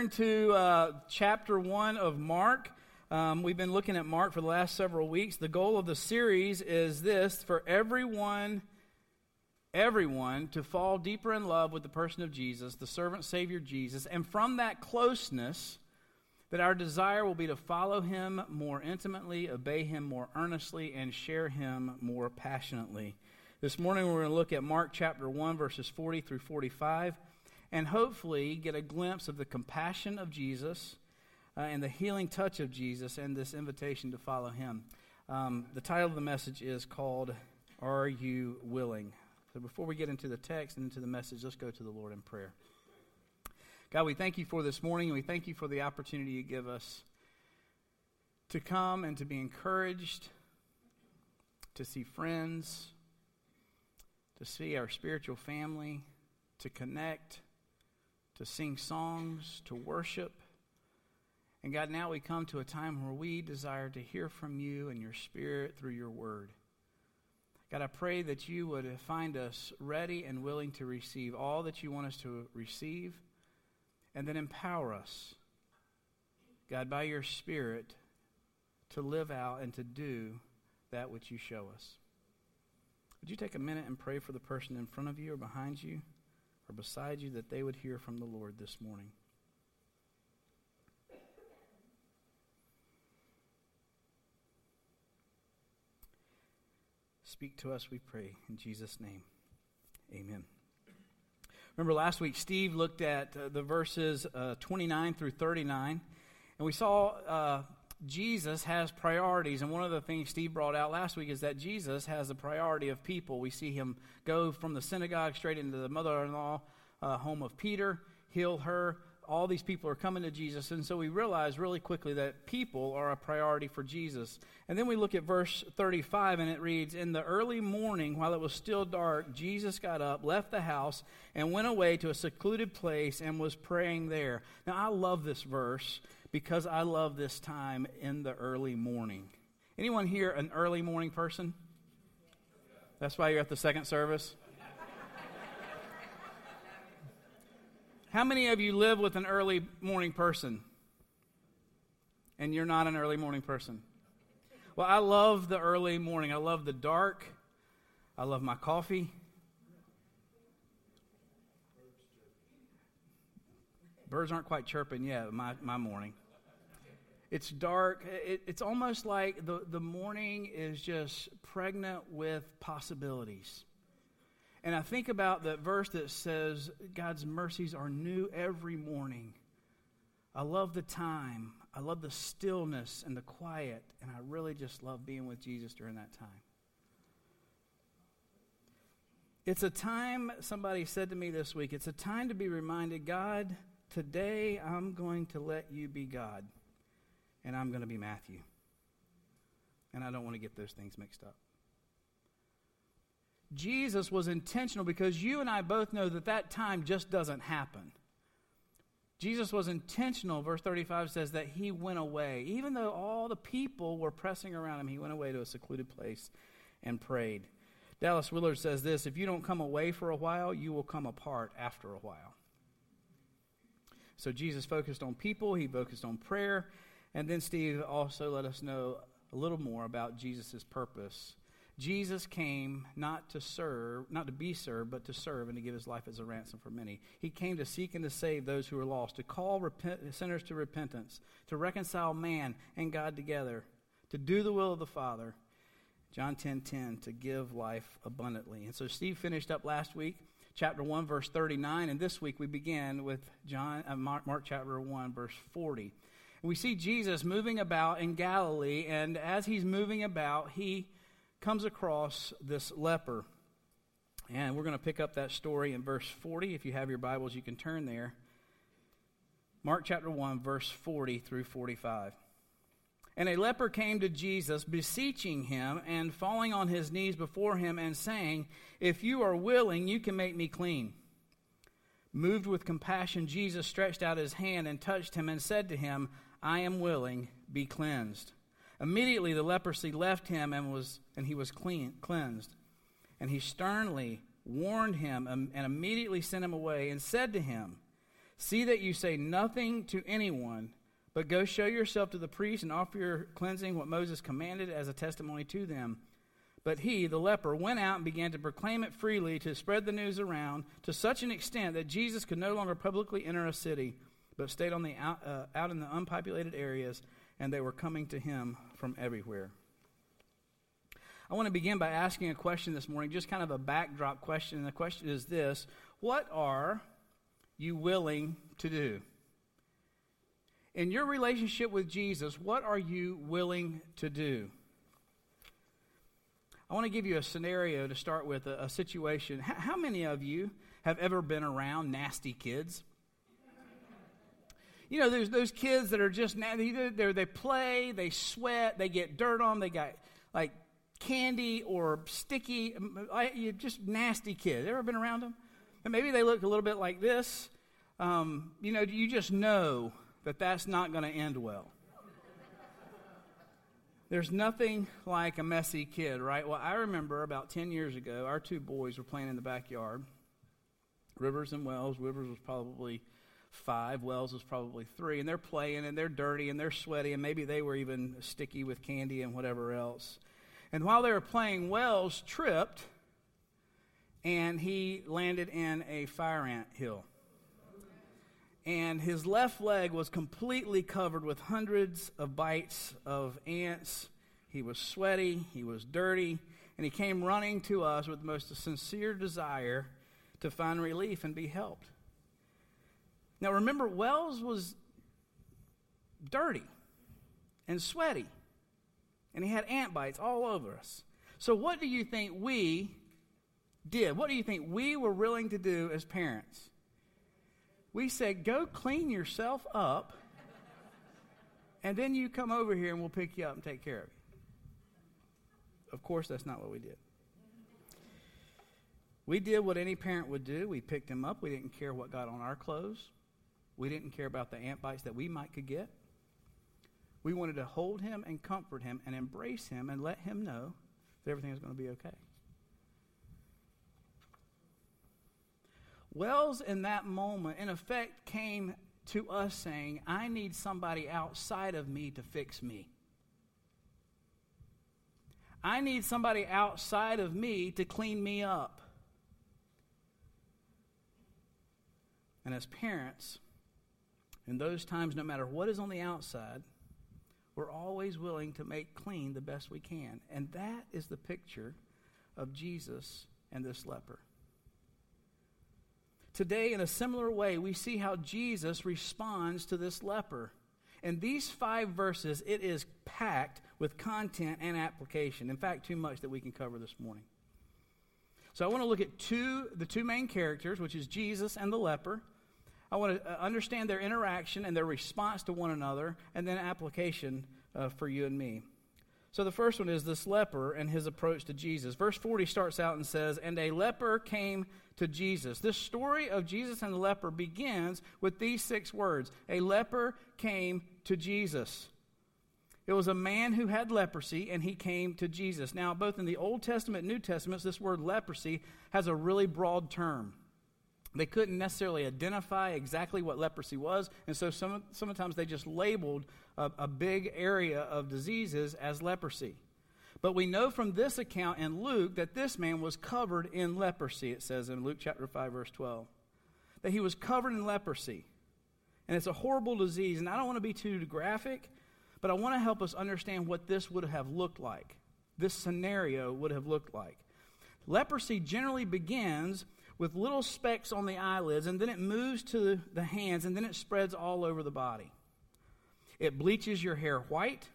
turn to uh, chapter 1 of Mark. Um, we've been looking at Mark for the last several weeks. The goal of the series is this for everyone, everyone to fall deeper in love with the person of Jesus, the servant Savior Jesus, and from that closeness, that our desire will be to follow him more intimately, obey him more earnestly, and share him more passionately. This morning we're going to look at Mark chapter 1, verses 40 through 45 and hopefully get a glimpse of the compassion of Jesus uh, and the healing touch of Jesus and this invitation to follow him. Um, the title of the message is called Are You Willing? So before we get into the text and into the message, let's go to the Lord in prayer. God, we thank you for this morning, and we thank you for the opportunity you give us to come and to be encouraged, to see friends, to see our spiritual family, to connect to sing songs, to worship. And God, now we come to a time where we desire to hear from you and your Spirit through your word. God, I pray that you would find us ready and willing to receive all that you want us to receive, and then empower us, God, by your Spirit, to live out and to do that which you show us. Would you take a minute and pray for the person in front of you or behind you? Beside you that they would hear from the Lord this morning. Speak to us, we pray, in Jesus' name. Amen. Remember last week, Steve looked at uh, the verses uh, 29 through 39, and we saw uh, Jesus has priorities. And one of the things Steve brought out last week is that Jesus has a priority of people. We see him go from the synagogue straight into the mother in law uh, home of Peter, heal her. All these people are coming to Jesus. And so we realize really quickly that people are a priority for Jesus. And then we look at verse 35, and it reads In the early morning, while it was still dark, Jesus got up, left the house, and went away to a secluded place and was praying there. Now, I love this verse because I love this time in the early morning. Anyone here an early morning person? That's why you're at the second service? How many of you live with an early morning person? And you're not an early morning person? Well, I love the early morning. I love the dark. I love my coffee. Birds aren't quite chirping yet, my, my morning. It's dark. It, it's almost like the, the morning is just pregnant with possibilities. And I think about that verse that says, God's mercies are new every morning. I love the time. I love the stillness and the quiet. And I really just love being with Jesus during that time. It's a time, somebody said to me this week, it's a time to be reminded God, today I'm going to let you be God, and I'm going to be Matthew. And I don't want to get those things mixed up. Jesus was intentional because you and I both know that that time just doesn't happen. Jesus was intentional, verse 35 says, that he went away. Even though all the people were pressing around him, he went away to a secluded place and prayed. Dallas Willard says this if you don't come away for a while, you will come apart after a while. So Jesus focused on people, he focused on prayer, and then Steve also let us know a little more about Jesus' purpose Jesus came not to serve, not to be served, but to serve and to give his life as a ransom for many. He came to seek and to save those who are lost, to call repent, sinners to repentance, to reconcile man and God together, to do the will of the Father. John 10:10 10, 10, to give life abundantly. And so Steve finished up last week chapter 1 verse 39 and this week we begin with John uh, Mark, Mark chapter 1 verse 40. We see Jesus moving about in Galilee and as he's moving about he comes across this leper. And we're going to pick up that story in verse 40. If you have your Bibles, you can turn there. Mark chapter 1, verse 40 through 45. And a leper came to Jesus, beseeching him and falling on his knees before him and saying, If you are willing, you can make me clean. Moved with compassion, Jesus stretched out his hand and touched him and said to him, I am willing, be cleansed. Immediately the leprosy left him and, was, and he was clean, cleansed. And he sternly warned him and, and immediately sent him away and said to him, See that you say nothing to anyone, but go show yourself to the priest and offer your cleansing what Moses commanded as a testimony to them. But he, the leper, went out and began to proclaim it freely to spread the news around to such an extent that Jesus could no longer publicly enter a city, but stayed on the out, uh, out in the unpopulated areas, and they were coming to him from everywhere. I want to begin by asking a question this morning, just kind of a backdrop question. And the question is this What are you willing to do? In your relationship with Jesus, what are you willing to do? I want to give you a scenario to start with, a, a situation. H- how many of you have ever been around nasty kids? You know, there's those kids that are just nasty. They play, they sweat, they get dirt on, they got like candy or sticky, you just nasty kids. Ever been around them? And maybe they look a little bit like this. Um, you know, you just know that that's not going to end well. There's nothing like a messy kid, right? Well, I remember about 10 years ago, our two boys were playing in the backyard. Rivers and Wells. Rivers was probably five, Wells was probably three, and they're playing and they're dirty and they're sweaty, and maybe they were even sticky with candy and whatever else. And while they were playing, Wells tripped and he landed in a fire ant hill and his left leg was completely covered with hundreds of bites of ants. He was sweaty, he was dirty, and he came running to us with the most sincere desire to find relief and be helped. Now remember, Wells was dirty and sweaty, and he had ant bites all over us. So, what do you think we did? What do you think we were willing to do as parents? We said, Go clean yourself up, and then you come over here and we'll pick you up and take care of you. Of course, that's not what we did. We did what any parent would do. We picked him up. We didn't care what got on our clothes. We didn't care about the ant bites that we might could get. We wanted to hold him and comfort him and embrace him and let him know that everything was going to be okay. Wells, in that moment, in effect, came to us saying, I need somebody outside of me to fix me. I need somebody outside of me to clean me up. And as parents, in those times, no matter what is on the outside, we're always willing to make clean the best we can. And that is the picture of Jesus and this leper. Today, in a similar way, we see how Jesus responds to this leper. In these five verses, it is packed with content and application. In fact, too much that we can cover this morning. So I want to look at two, the two main characters, which is Jesus and the leper. I want to uh, understand their interaction and their response to one another, and then application uh, for you and me. So the first one is this leper and his approach to Jesus. Verse 40 starts out and says, And a leper came to Jesus. This story of Jesus and the leper begins with these six words A leper came to Jesus. It was a man who had leprosy, and he came to Jesus. Now, both in the Old Testament and New Testaments, this word leprosy has a really broad term. They couldn't necessarily identify exactly what leprosy was, and so some, sometimes they just labeled a, a big area of diseases as leprosy. But we know from this account in Luke that this man was covered in leprosy, it says in Luke chapter 5, verse 12. That he was covered in leprosy. And it's a horrible disease. And I don't want to be too graphic, but I want to help us understand what this would have looked like. This scenario would have looked like. Leprosy generally begins with little specks on the eyelids, and then it moves to the hands, and then it spreads all over the body. It bleaches your hair white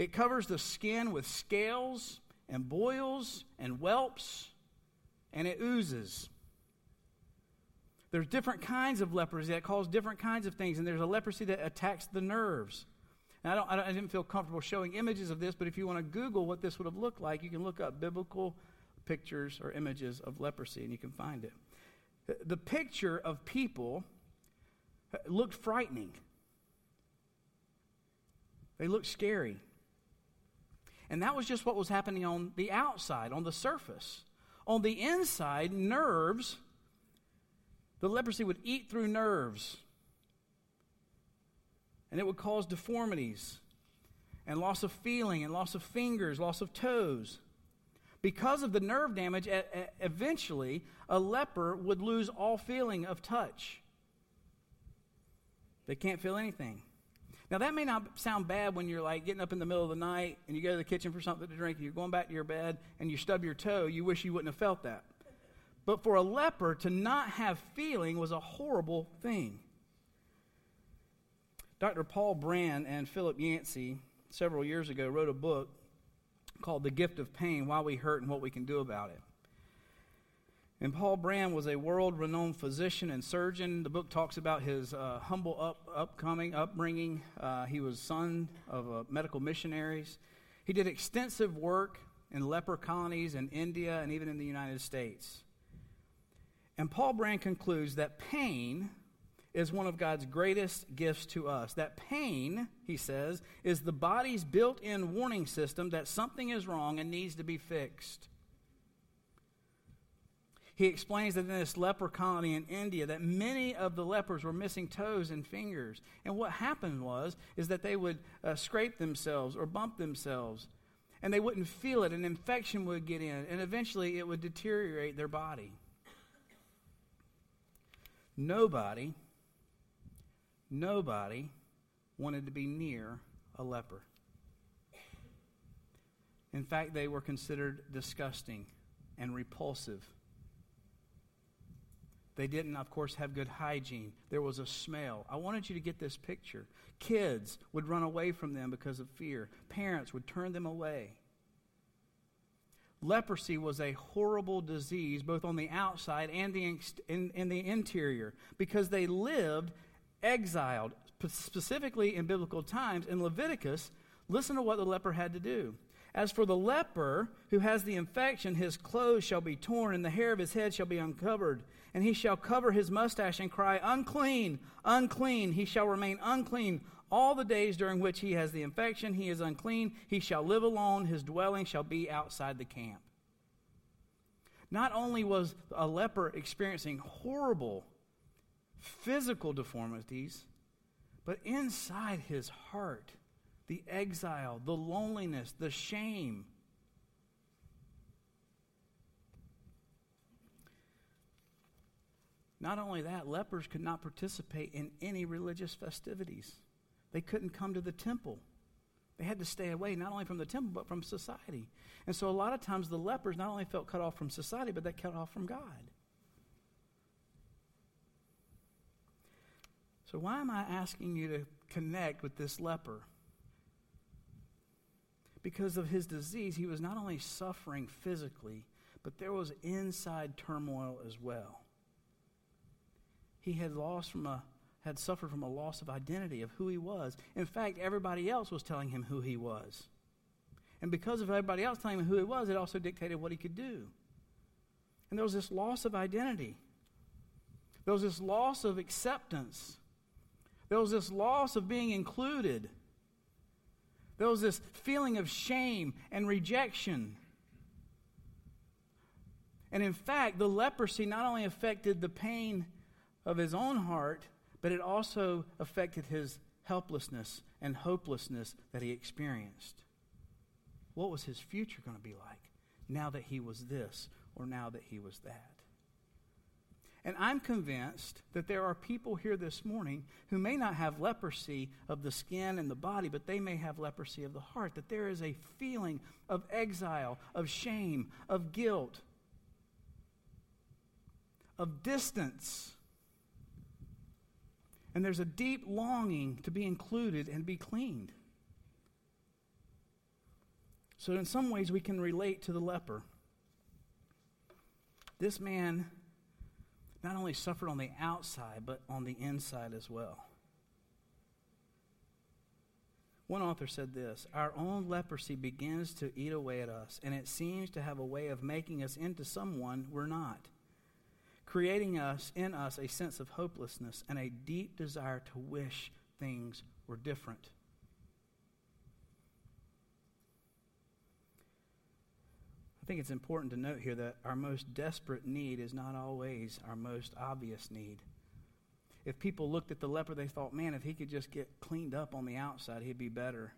it covers the skin with scales and boils and whelps, and it oozes. There's different kinds of leprosy that cause different kinds of things, and there's a leprosy that attacks the nerves. I, don't, I, don't, I didn't feel comfortable showing images of this, but if you want to Google what this would have looked like, you can look up biblical pictures or images of leprosy, and you can find it. The picture of people uh, looked frightening. They looked scary. And that was just what was happening on the outside, on the surface. On the inside, nerves, the leprosy would eat through nerves. and it would cause deformities and loss of feeling and loss of fingers, loss of toes. Because of the nerve damage, eventually a leper would lose all feeling of touch. They can't feel anything. Now, that may not sound bad when you're like getting up in the middle of the night and you go to the kitchen for something to drink and you're going back to your bed and you stub your toe. You wish you wouldn't have felt that. But for a leper to not have feeling was a horrible thing. Dr. Paul Brand and Philip Yancey, several years ago, wrote a book called The Gift of Pain Why We Hurt and What We Can Do About It. And Paul Brand was a world renowned physician and surgeon. The book talks about his uh, humble up, upcoming upbringing. Uh, he was son of uh, medical missionaries. He did extensive work in leper colonies in India and even in the United States. And Paul Brand concludes that pain is one of God's greatest gifts to us. That pain, he says, is the body's built in warning system that something is wrong and needs to be fixed he explains that in this leper colony in India that many of the lepers were missing toes and fingers. And what happened was is that they would uh, scrape themselves or bump themselves and they wouldn't feel it. An infection would get in and eventually it would deteriorate their body. Nobody, nobody wanted to be near a leper. In fact, they were considered disgusting and repulsive they didn't, of course, have good hygiene. There was a smell. I wanted you to get this picture. Kids would run away from them because of fear, parents would turn them away. Leprosy was a horrible disease, both on the outside and the, in, in the interior, because they lived exiled, specifically in biblical times. In Leviticus, listen to what the leper had to do. As for the leper who has the infection, his clothes shall be torn, and the hair of his head shall be uncovered and he shall cover his mustache and cry, Unclean, unclean. He shall remain unclean all the days during which he has the infection. He is unclean. He shall live alone. His dwelling shall be outside the camp. Not only was a leper experiencing horrible physical deformities, but inside his heart, the exile, the loneliness, the shame, Not only that, lepers could not participate in any religious festivities. They couldn't come to the temple. They had to stay away not only from the temple, but from society. And so a lot of times the lepers not only felt cut off from society, but they cut off from God. So, why am I asking you to connect with this leper? Because of his disease, he was not only suffering physically, but there was inside turmoil as well he had lost from a had suffered from a loss of identity of who he was. In fact, everybody else was telling him who he was. And because of everybody else telling him who he was, it also dictated what he could do. And there was this loss of identity. There was this loss of acceptance. There was this loss of being included. There was this feeling of shame and rejection. And in fact, the leprosy not only affected the pain of his own heart, but it also affected his helplessness and hopelessness that he experienced. What was his future going to be like now that he was this or now that he was that? And I'm convinced that there are people here this morning who may not have leprosy of the skin and the body, but they may have leprosy of the heart. That there is a feeling of exile, of shame, of guilt, of distance and there's a deep longing to be included and be cleaned. So, in some ways, we can relate to the leper. This man not only suffered on the outside, but on the inside as well. One author said this Our own leprosy begins to eat away at us, and it seems to have a way of making us into someone we're not creating us in us a sense of hopelessness and a deep desire to wish things were different. I think it's important to note here that our most desperate need is not always our most obvious need. if people looked at the leper, they thought, man, if he could just get cleaned up on the outside, he'd be better.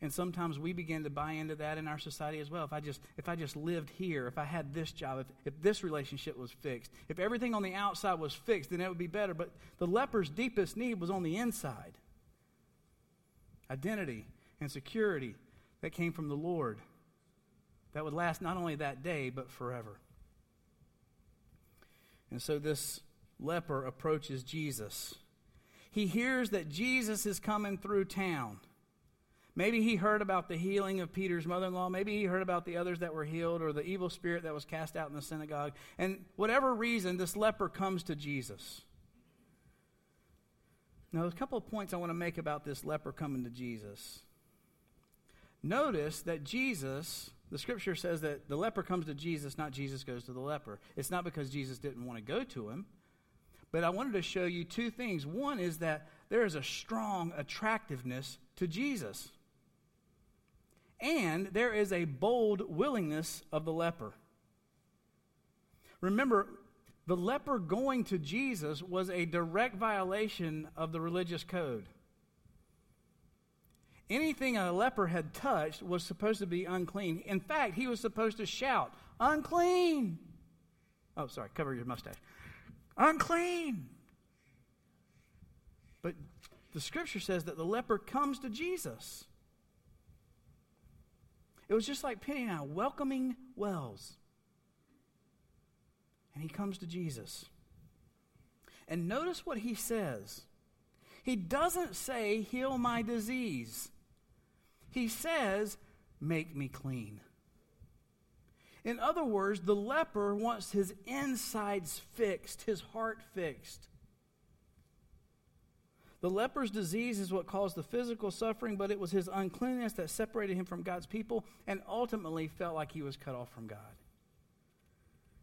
And sometimes we begin to buy into that in our society as well. If I just, if I just lived here, if I had this job, if, if this relationship was fixed, if everything on the outside was fixed, then it would be better. But the leper's deepest need was on the inside identity and security that came from the Lord that would last not only that day, but forever. And so this leper approaches Jesus. He hears that Jesus is coming through town. Maybe he heard about the healing of Peter's mother in law. Maybe he heard about the others that were healed or the evil spirit that was cast out in the synagogue. And whatever reason, this leper comes to Jesus. Now, there's a couple of points I want to make about this leper coming to Jesus. Notice that Jesus, the scripture says that the leper comes to Jesus, not Jesus goes to the leper. It's not because Jesus didn't want to go to him. But I wanted to show you two things. One is that there is a strong attractiveness to Jesus. And there is a bold willingness of the leper. Remember, the leper going to Jesus was a direct violation of the religious code. Anything a leper had touched was supposed to be unclean. In fact, he was supposed to shout, Unclean! Oh, sorry, cover your mustache. Unclean! But the scripture says that the leper comes to Jesus. It was just like Penny and I welcoming Wells. And he comes to Jesus. And notice what he says. He doesn't say, Heal my disease. He says, Make me clean. In other words, the leper wants his insides fixed, his heart fixed. The leper's disease is what caused the physical suffering, but it was his uncleanness that separated him from God's people and ultimately felt like he was cut off from God.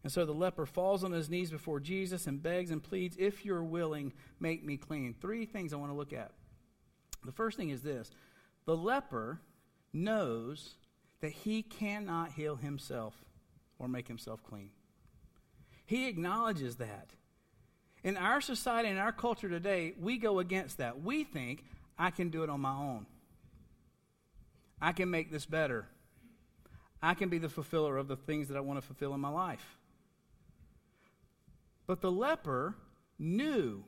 And so the leper falls on his knees before Jesus and begs and pleads, If you're willing, make me clean. Three things I want to look at. The first thing is this the leper knows that he cannot heal himself or make himself clean. He acknowledges that. In our society, in our culture today, we go against that. We think, I can do it on my own. I can make this better. I can be the fulfiller of the things that I want to fulfill in my life. But the leper knew,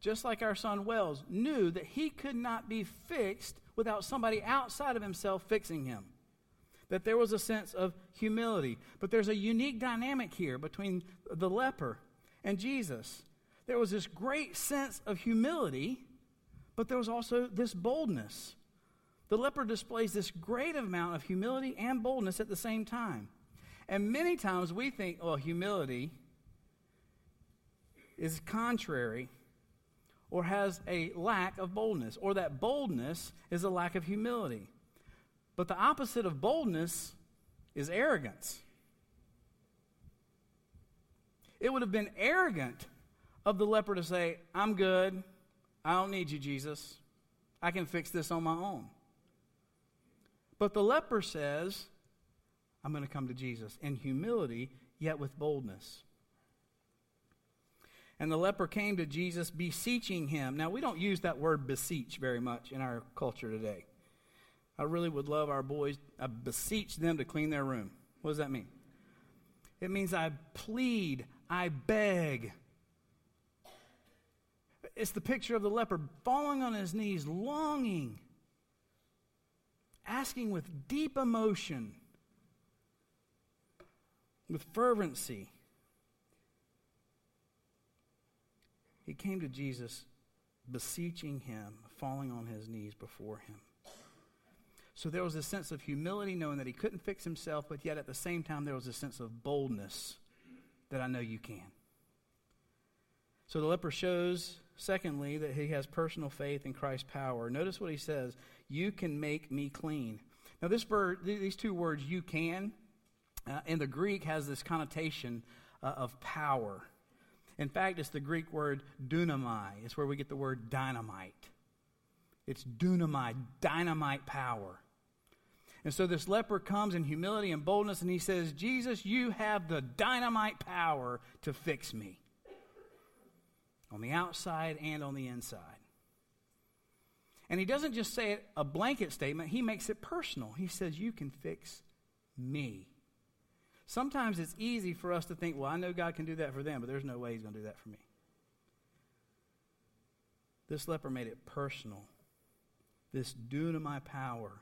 just like our son Wells, knew that he could not be fixed without somebody outside of himself fixing him. That there was a sense of humility. But there's a unique dynamic here between the leper and Jesus there was this great sense of humility, but there was also this boldness. The leper displays this great amount of humility and boldness at the same time. And many times we think, well, humility is contrary or has a lack of boldness, or that boldness is a lack of humility. But the opposite of boldness is arrogance. It would have been arrogant of the leper to say, I'm good. I don't need you, Jesus. I can fix this on my own. But the leper says, I'm going to come to Jesus in humility, yet with boldness. And the leper came to Jesus, beseeching him. Now, we don't use that word beseech very much in our culture today. I really would love our boys, I beseech them to clean their room. What does that mean? It means I plead, I beg, it's the picture of the leper falling on his knees, longing, asking with deep emotion, with fervency. Came to Jesus, beseeching him, falling on his knees before him. So there was a sense of humility, knowing that he couldn't fix himself, but yet at the same time, there was a sense of boldness that I know you can. So the leper shows Secondly, that he has personal faith in Christ's power. Notice what he says You can make me clean. Now, this these two words, you can, uh, in the Greek has this connotation uh, of power. In fact, it's the Greek word dunamai. It's where we get the word dynamite. It's dunamai, dynamite power. And so this leper comes in humility and boldness and he says, Jesus, you have the dynamite power to fix me. on the outside and on the inside. And he doesn't just say it a blanket statement, he makes it personal. He says, You can fix me. Sometimes it's easy for us to think, Well, I know God can do that for them, but there's no way he's going to do that for me. This leper made it personal. This dunamai power.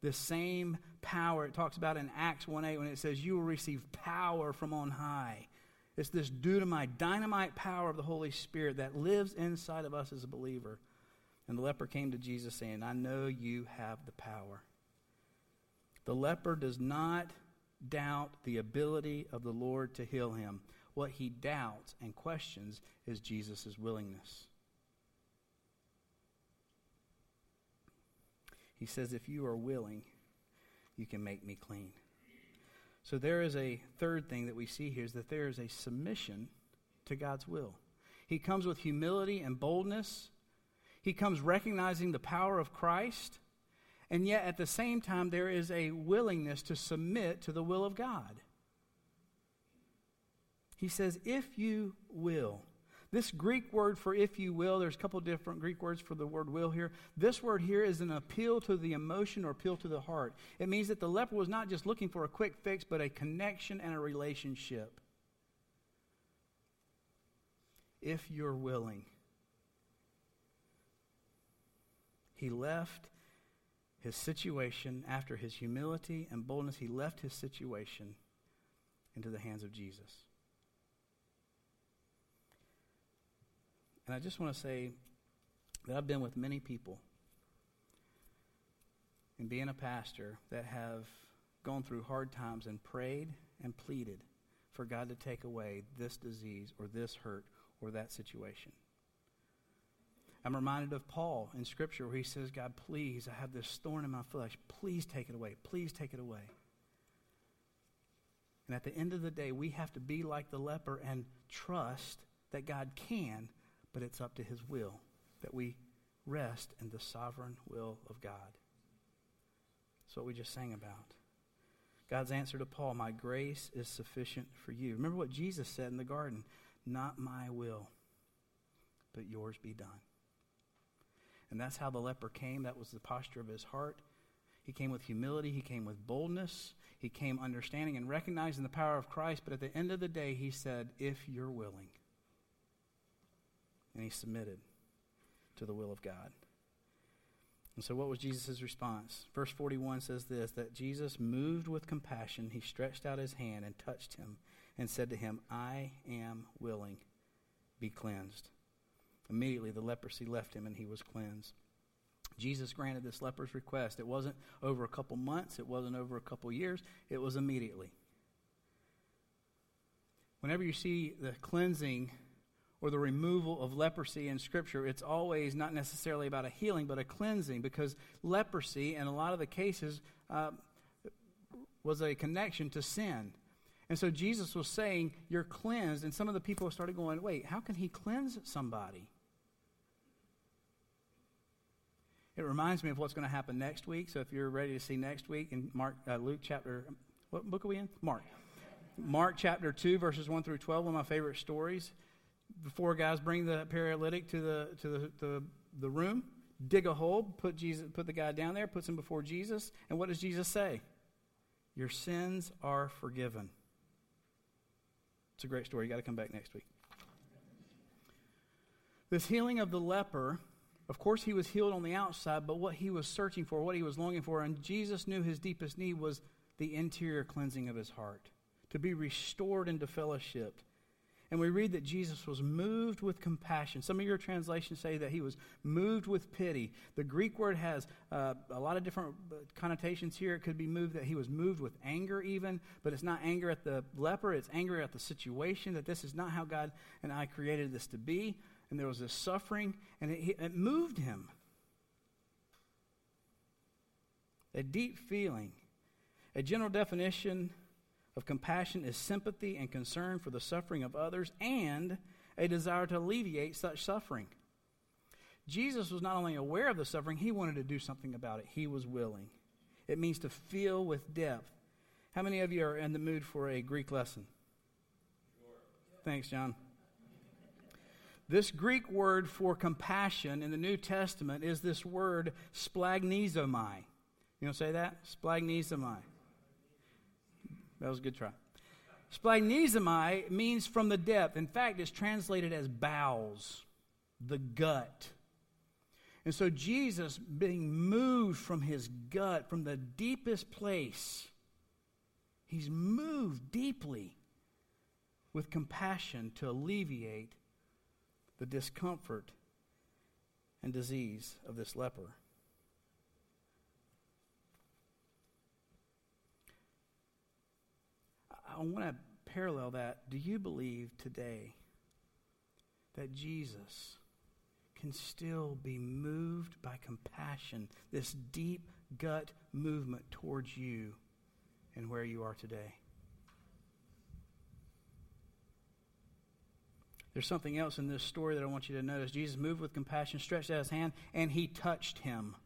This same power it talks about in Acts 1 8 when it says, You will receive power from on high. It's this dunamai, dynamite power of the Holy Spirit that lives inside of us as a believer. And the leper came to Jesus saying, I know you have the power. The leper does not doubt the ability of the Lord to heal him. What he doubts and questions is Jesus' willingness. He says, If you are willing, you can make me clean. So there is a third thing that we see here is that there is a submission to God's will. He comes with humility and boldness he comes recognizing the power of Christ, and yet at the same time, there is a willingness to submit to the will of God. He says, if you will. This Greek word for if you will, there's a couple different Greek words for the word will here. This word here is an appeal to the emotion or appeal to the heart. It means that the leper was not just looking for a quick fix, but a connection and a relationship. If you're willing. He left his situation after his humility and boldness. He left his situation into the hands of Jesus. And I just want to say that I've been with many people in being a pastor that have gone through hard times and prayed and pleaded for God to take away this disease or this hurt or that situation. I'm reminded of Paul in Scripture where he says, God, please, I have this thorn in my flesh. Please take it away. Please take it away. And at the end of the day, we have to be like the leper and trust that God can, but it's up to his will that we rest in the sovereign will of God. That's what we just sang about. God's answer to Paul, My grace is sufficient for you. Remember what Jesus said in the garden Not my will, but yours be done. And that's how the leper came. That was the posture of his heart. He came with humility, he came with boldness, he came understanding and recognizing the power of Christ. But at the end of the day, he said, If you're willing. And he submitted to the will of God. And so, what was Jesus' response? Verse 41 says this that Jesus, moved with compassion, he stretched out his hand and touched him and said to him, I am willing, be cleansed. Immediately the leprosy left him and he was cleansed. Jesus granted this leper's request. It wasn't over a couple months, it wasn't over a couple years, it was immediately. Whenever you see the cleansing or the removal of leprosy in Scripture, it's always not necessarily about a healing, but a cleansing, because leprosy, in a lot of the cases, uh, was a connection to sin. And so Jesus was saying, You're cleansed. And some of the people started going, Wait, how can he cleanse somebody? It reminds me of what's going to happen next week. So if you're ready to see next week in Mark, uh, Luke chapter, what book are we in? Mark. Mark chapter 2, verses 1 through 12, one of my favorite stories. The four guys bring the paralytic to the, to the, the, the room, dig a hole, put, Jesus, put the guy down there, puts him before Jesus. And what does Jesus say? Your sins are forgiven. It's a great story. You got to come back next week. This healing of the leper of course, he was healed on the outside, but what he was searching for, what he was longing for, and Jesus knew his deepest need was the interior cleansing of his heart, to be restored into fellowship. And we read that Jesus was moved with compassion. Some of your translations say that he was moved with pity. The Greek word has uh, a lot of different uh, connotations here. It could be moved that he was moved with anger, even, but it's not anger at the leper, it's anger at the situation, that this is not how God and I created this to be and there was this suffering, and it, it moved him. A deep feeling. A general definition of compassion is sympathy and concern for the suffering of others and a desire to alleviate such suffering. Jesus was not only aware of the suffering, he wanted to do something about it. He was willing. It means to feel with depth. How many of you are in the mood for a Greek lesson? Sure. Thanks, John. This Greek word for compassion in the New Testament is this word splagnizomai. You don't say that? Splagnizomai. That was a good try. Splagnizomai means from the depth. In fact, it's translated as bowels, the gut. And so Jesus, being moved from his gut, from the deepest place, he's moved deeply with compassion to alleviate the discomfort and disease of this leper. I want to parallel that. Do you believe today that Jesus can still be moved by compassion, this deep gut movement towards you and where you are today? There's something else in this story that I want you to notice. Jesus moved with compassion, stretched out his hand, and he touched him.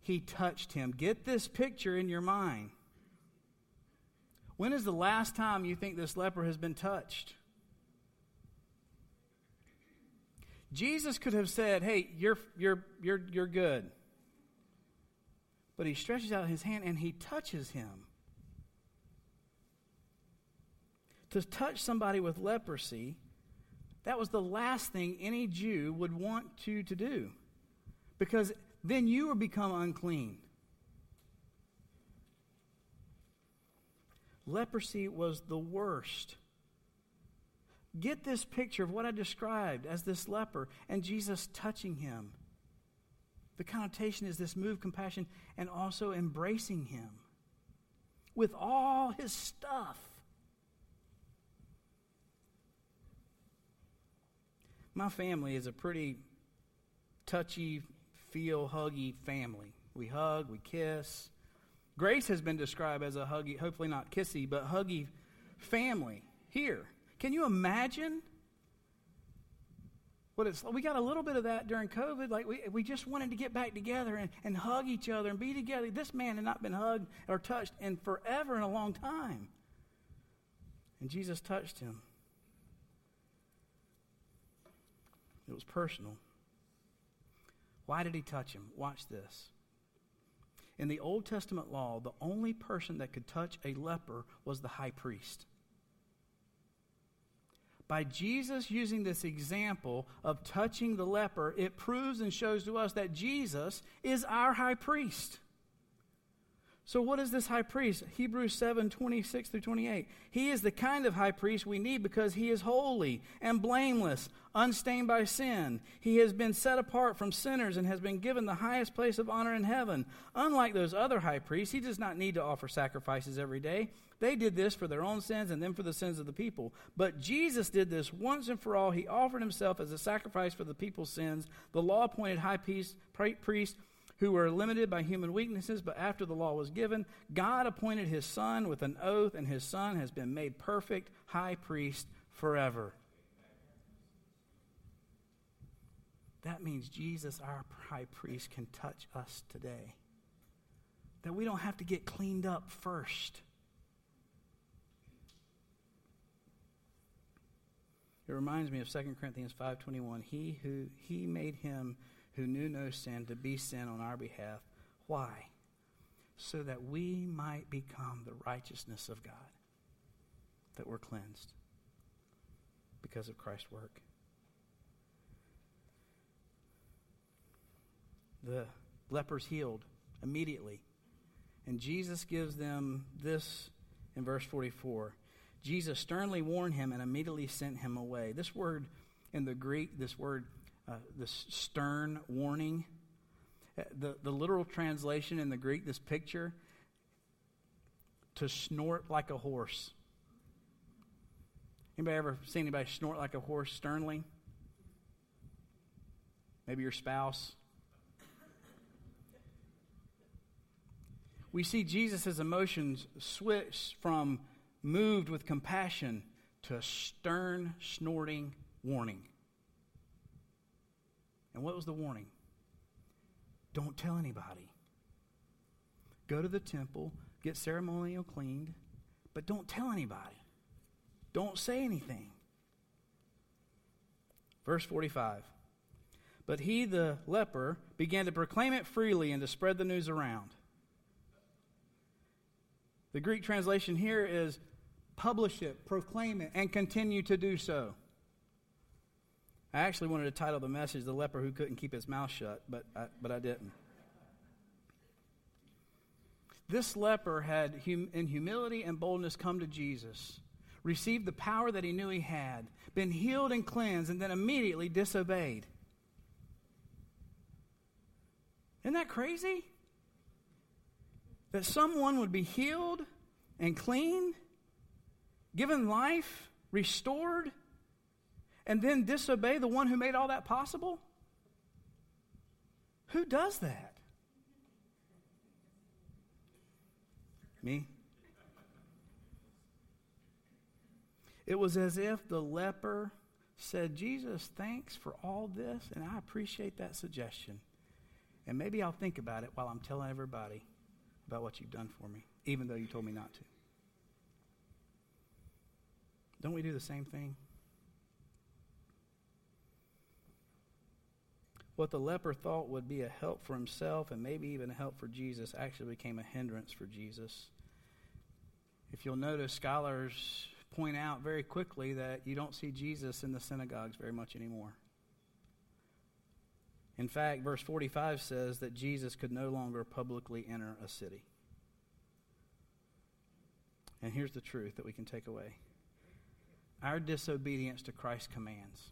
He touched him. Get this picture in your mind. When is the last time you think this leper has been touched? Jesus could have said, Hey, you're, you're, you're, you're good. But he stretches out his hand and he touches him. To touch somebody with leprosy, that was the last thing any Jew would want you to do. Because then you would become unclean. Leprosy was the worst. Get this picture of what I described as this leper and Jesus touching him. The connotation is this move, compassion, and also embracing him with all his stuff. My family is a pretty touchy, feel huggy family. We hug, we kiss, Grace has been described as a huggy, hopefully not kissy, but huggy family here. Can you imagine what it's like? we got a little bit of that during COVID. Like we, we just wanted to get back together and, and hug each other and be together. This man had not been hugged or touched in forever in a long time. And Jesus touched him. It was personal. Why did he touch him? Watch this. In the Old Testament law, the only person that could touch a leper was the high priest. By Jesus using this example of touching the leper, it proves and shows to us that Jesus is our high priest. So, what is this high priest? Hebrews 7 26 through 28. He is the kind of high priest we need because he is holy and blameless, unstained by sin. He has been set apart from sinners and has been given the highest place of honor in heaven. Unlike those other high priests, he does not need to offer sacrifices every day. They did this for their own sins and then for the sins of the people. But Jesus did this once and for all. He offered himself as a sacrifice for the people's sins. The law appointed high priest, who were limited by human weaknesses, but after the law was given, God appointed his son with an oath, and his son has been made perfect high priest forever. That means Jesus, our high priest, can touch us today. That we don't have to get cleaned up first. It reminds me of 2 Corinthians 5:21. He who he made him who knew no sin to be sin on our behalf. Why? So that we might become the righteousness of God, that we're cleansed because of Christ's work. The lepers healed immediately. And Jesus gives them this in verse 44. Jesus sternly warned him and immediately sent him away. This word in the Greek, this word uh, this stern warning. Uh, the, the literal translation in the Greek, this picture, to snort like a horse. Anybody ever seen anybody snort like a horse sternly? Maybe your spouse. We see Jesus' emotions switch from moved with compassion to a stern, snorting warning. And what was the warning? Don't tell anybody. Go to the temple, get ceremonial cleaned, but don't tell anybody. Don't say anything. Verse 45. But he, the leper, began to proclaim it freely and to spread the news around. The Greek translation here is publish it, proclaim it, and continue to do so. I actually wanted to title the message The Leper Who Couldn't Keep His Mouth Shut, but I, but I didn't. This leper had, hum, in humility and boldness, come to Jesus, received the power that he knew he had, been healed and cleansed, and then immediately disobeyed. Isn't that crazy? That someone would be healed and clean, given life, restored, and then disobey the one who made all that possible? Who does that? Me? It was as if the leper said, Jesus, thanks for all this, and I appreciate that suggestion. And maybe I'll think about it while I'm telling everybody about what you've done for me, even though you told me not to. Don't we do the same thing? What the leper thought would be a help for himself and maybe even a help for Jesus actually became a hindrance for Jesus. If you'll notice, scholars point out very quickly that you don't see Jesus in the synagogues very much anymore. In fact, verse 45 says that Jesus could no longer publicly enter a city. And here's the truth that we can take away our disobedience to Christ's commands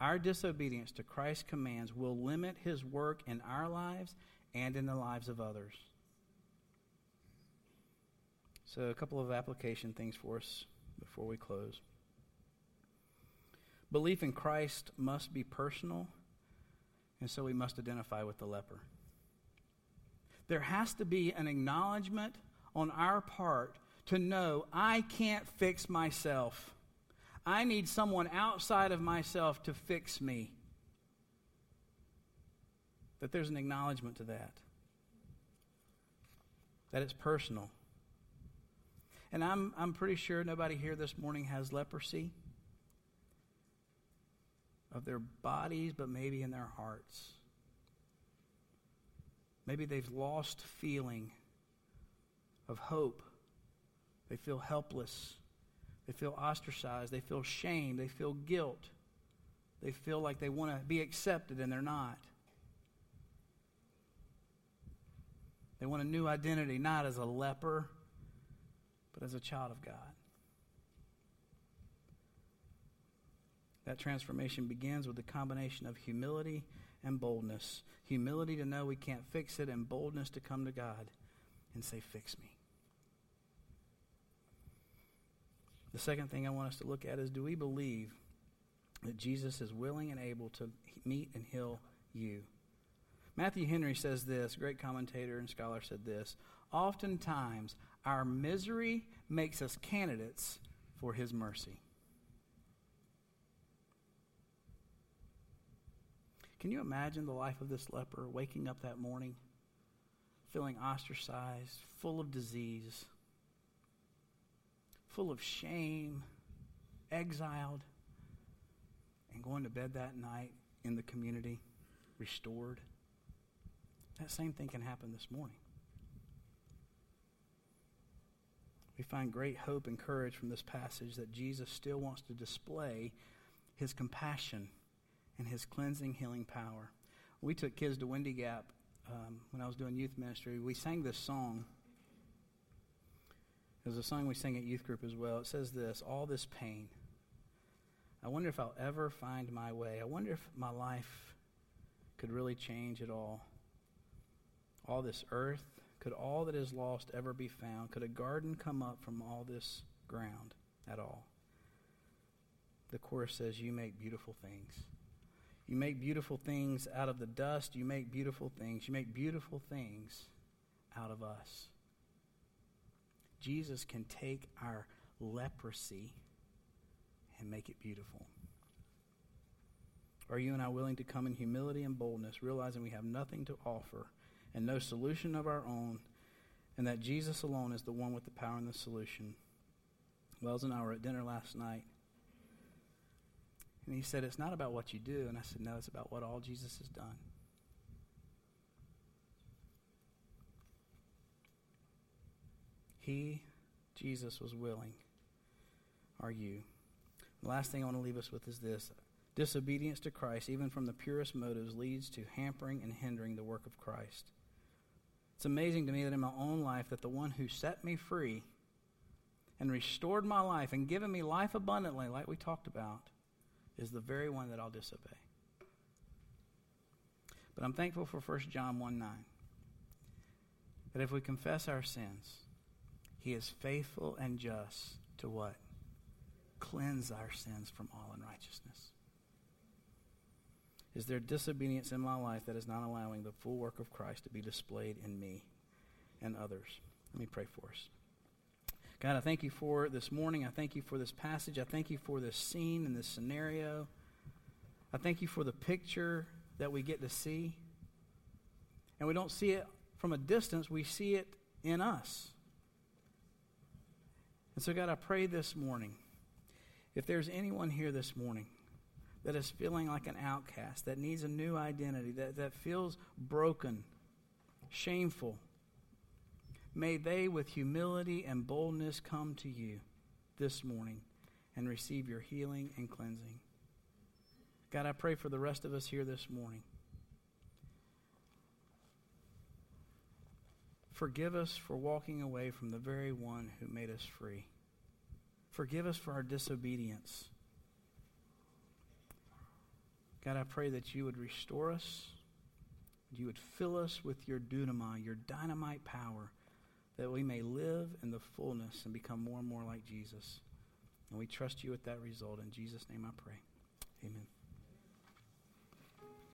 our disobedience to Christ's commands will limit his work in our lives and in the lives of others. So, a couple of application things for us before we close. Belief in Christ must be personal, and so we must identify with the leper. There has to be an acknowledgement on our part to know I can't fix myself. I need someone outside of myself to fix me. That there's an acknowledgement to that. That it's personal. And I'm, I'm pretty sure nobody here this morning has leprosy of their bodies, but maybe in their hearts. Maybe they've lost feeling of hope. They feel helpless. They feel ostracized. They feel shame. They feel guilt. They feel like they want to be accepted and they're not. They want a new identity, not as a leper, but as a child of God. That transformation begins with the combination of humility and boldness. Humility to know we can't fix it, and boldness to come to God and say, Fix me. The second thing I want us to look at is do we believe that Jesus is willing and able to meet and heal you? Matthew Henry says this, great commentator and scholar said this Oftentimes, our misery makes us candidates for his mercy. Can you imagine the life of this leper waking up that morning, feeling ostracized, full of disease? Full of shame, exiled, and going to bed that night in the community, restored. That same thing can happen this morning. We find great hope and courage from this passage that Jesus still wants to display his compassion and his cleansing, healing power. We took kids to Windy Gap um, when I was doing youth ministry. We sang this song. There's a song we sing at youth group as well. It says this All this pain. I wonder if I'll ever find my way. I wonder if my life could really change at all. All this earth, could all that is lost ever be found? Could a garden come up from all this ground at all? The chorus says, You make beautiful things. You make beautiful things out of the dust. You make beautiful things. You make beautiful things out of us. Jesus can take our leprosy and make it beautiful. Are you and I willing to come in humility and boldness, realizing we have nothing to offer and no solution of our own, and that Jesus alone is the one with the power and the solution? Wells and I were at dinner last night, And he said, It's not about what you do. And I said, No, it's about what all Jesus has done. He, Jesus, was willing. Are you? The last thing I want to leave us with is this disobedience to Christ, even from the purest motives, leads to hampering and hindering the work of Christ. It's amazing to me that in my own life that the one who set me free and restored my life and given me life abundantly, like we talked about, is the very one that I'll disobey. But I'm thankful for 1 John 1 9. That if we confess our sins, he is faithful and just to what? Cleanse our sins from all unrighteousness. Is there disobedience in my life that is not allowing the full work of Christ to be displayed in me and others? Let me pray for us. God, I thank you for this morning. I thank you for this passage. I thank you for this scene and this scenario. I thank you for the picture that we get to see. And we don't see it from a distance, we see it in us. And so, God, I pray this morning if there's anyone here this morning that is feeling like an outcast, that needs a new identity, that, that feels broken, shameful, may they, with humility and boldness, come to you this morning and receive your healing and cleansing. God, I pray for the rest of us here this morning. Forgive us for walking away from the very one who made us free. Forgive us for our disobedience. God, I pray that you would restore us, you would fill us with your dunamai, your dynamite power, that we may live in the fullness and become more and more like Jesus. And we trust you with that result. In Jesus' name I pray. Amen.